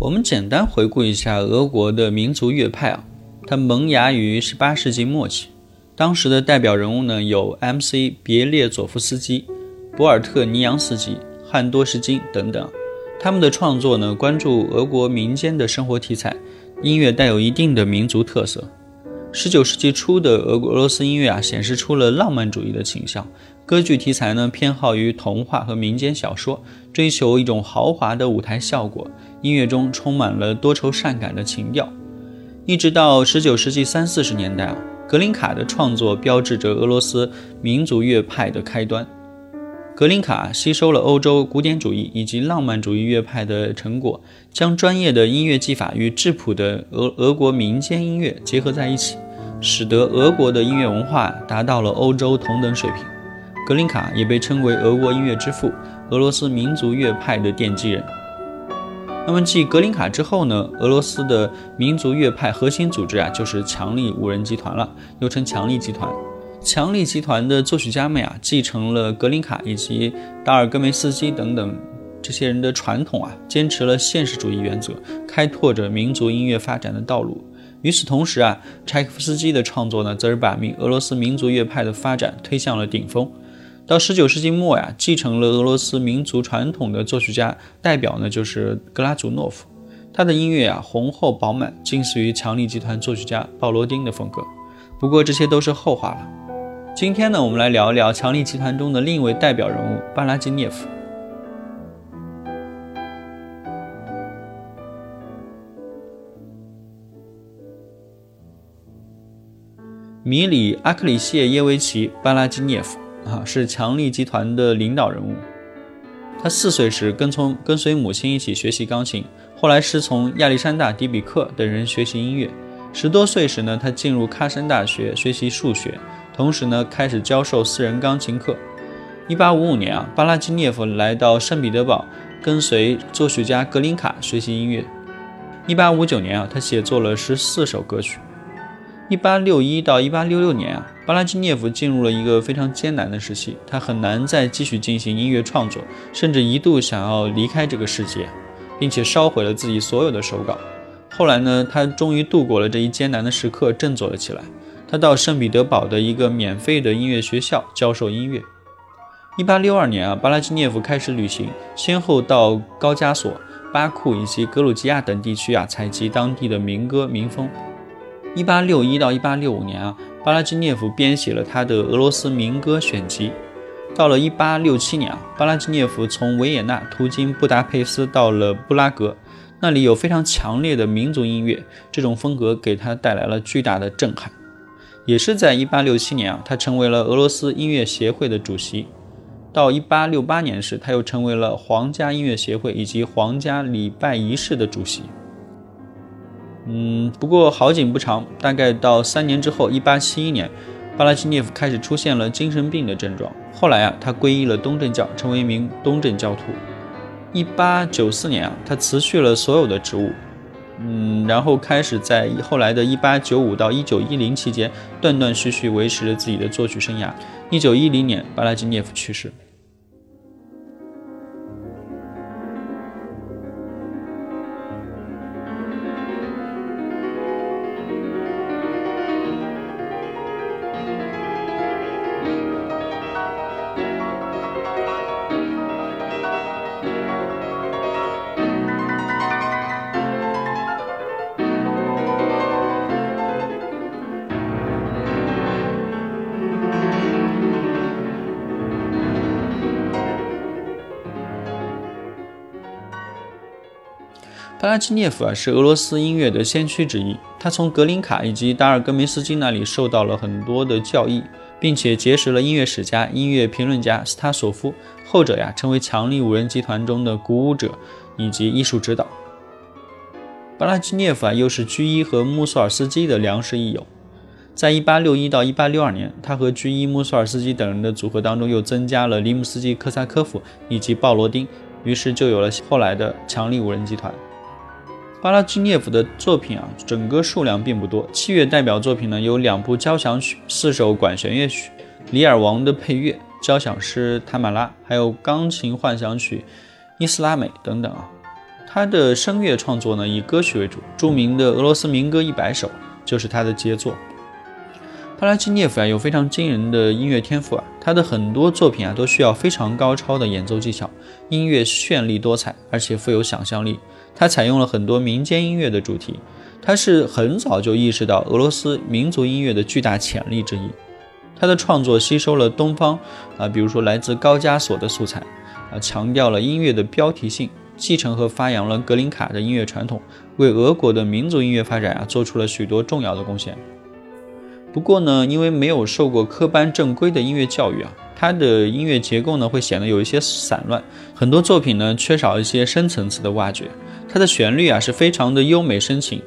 我们简单回顾一下俄国的民族乐派啊，它萌芽于18世纪末期，当时的代表人物呢有 M.C. 别列佐夫斯基、博尔特尼扬斯基、汉多什金等等。他们的创作呢关注俄国民间的生活题材，音乐带有一定的民族特色。十九世纪初的俄俄罗斯音乐啊显示出了浪漫主义的倾向。歌剧题材呢，偏好于童话和民间小说，追求一种豪华的舞台效果。音乐中充满了多愁善感的情调。一直到十九世纪三四十年代啊，格林卡的创作标志着俄罗斯民族乐派的开端。格林卡吸收了欧洲古典主义以及浪漫主义乐派的成果，将专业的音乐技法与质朴的俄俄国民间音乐结合在一起，使得俄国的音乐文化达到了欧洲同等水平。格林卡也被称为俄国音乐之父，俄罗斯民族乐派的奠基人。那么继格林卡之后呢？俄罗斯的民族乐派核心组织啊，就是强力五人集团了，又称强力集团。强力集团的作曲家们啊，继承了格林卡以及达尔戈梅斯基等等这些人的传统啊，坚持了现实主义原则，开拓着民族音乐发展的道路。与此同时啊，柴可夫斯基的创作呢，则是把民俄罗斯民族乐派的发展推向了顶峰。到十九世纪末呀，继承了俄罗斯民族传统的作曲家代表呢，就是格拉祖诺夫。他的音乐啊，浑厚饱满，近似于强力集团作曲家鲍罗丁的风格。不过这些都是后话了。今天呢，我们来聊一聊强力集团中的另一位代表人物巴拉金涅夫。米里阿克里谢耶维奇·巴拉金涅夫。啊，是强力集团的领导人物。他四岁时跟从跟随母亲一起学习钢琴，后来师从亚历山大·迪比克等人学习音乐。十多岁时呢，他进入喀山大学学习数学，同时呢，开始教授私人钢琴课。一八五五年啊，巴拉基涅夫来到圣彼得堡，跟随作曲家格林卡学习音乐。一八五九年啊，他写作了十四首歌曲。一八六一到一八六六年啊，巴拉基涅夫进入了一个非常艰难的时期，他很难再继续进行音乐创作，甚至一度想要离开这个世界，并且烧毁了自己所有的手稿。后来呢，他终于度过了这一艰难的时刻，振作了起来。他到圣彼得堡的一个免费的音乐学校教授音乐。一八六二年啊，巴拉基涅夫开始旅行，先后到高加索、巴库以及格鲁吉亚等地区啊，采集当地的民歌民风。一八六一到一八六五年啊，巴拉基涅夫编写了他的俄罗斯民歌选集。到了一八六七年啊，巴拉基涅夫从维也纳途经布达佩斯到了布拉格，那里有非常强烈的民族音乐，这种风格给他带来了巨大的震撼。也是在一八六七年啊，他成为了俄罗斯音乐协会的主席。到一八六八年时，他又成为了皇家音乐协会以及皇家礼拜仪式的主席。嗯，不过好景不长，大概到三年之后，一八七一年，巴拉基涅夫开始出现了精神病的症状。后来啊，他皈依了东正教，成为一名东正教徒。一八九四年啊，他辞去了所有的职务，嗯，然后开始在后来的一八九五到一九一零期间，断断续续维持了自己的作曲生涯。一九一零年，巴拉基涅夫去世。巴拉基涅夫啊，是俄罗斯音乐的先驱之一。他从格林卡以及达尔戈梅斯基那里受到了很多的教义，并且结识了音乐史家、音乐评论家斯塔索夫。后者呀，成为强力五人集团中的鼓舞者以及艺术指导。巴拉基涅夫啊，又是居伊和穆索尔斯基的良师益友。在1861到1862年，他和居伊、穆索尔斯基等人的组合当中，又增加了里姆斯基科萨科夫以及鲍罗丁，于是就有了后来的强力五人集团。巴拉基涅夫的作品啊，整个数量并不多。器乐代表作品呢，有两部交响曲、四首管弦乐曲、《里尔王》的配乐、交响诗《塔马拉》，还有钢琴幻想曲《伊斯拉美》等等啊。他的声乐创作呢，以歌曲为主，著名的俄罗斯民歌一百首就是他的杰作。巴拉基涅夫啊，有非常惊人的音乐天赋啊，他的很多作品啊，都需要非常高超的演奏技巧，音乐绚丽多彩，而且富有想象力。他采用了很多民间音乐的主题，他是很早就意识到俄罗斯民族音乐的巨大潜力之一。他的创作吸收了东方啊，比如说来自高加索的素材，啊，强调了音乐的标题性，继承和发扬了格林卡的音乐传统，为俄国的民族音乐发展啊做出了许多重要的贡献。不过呢，因为没有受过科班正规的音乐教育啊。他的音乐结构呢，会显得有一些散乱，很多作品呢缺少一些深层次的挖掘。它的旋律啊是非常的优美深情，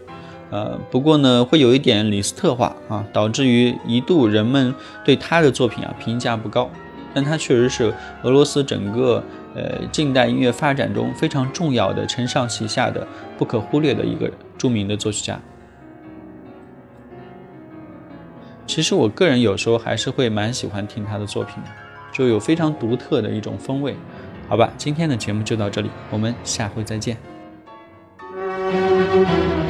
呃，不过呢会有一点李斯特化啊，导致于一度人们对他的作品啊评价不高。但他确实是俄罗斯整个呃近代音乐发展中非常重要的承上启下的不可忽略的一个著名的作曲家。其实我个人有时候还是会蛮喜欢听他的作品的，就有非常独特的一种风味。好吧，今天的节目就到这里，我们下回再见。Thank you.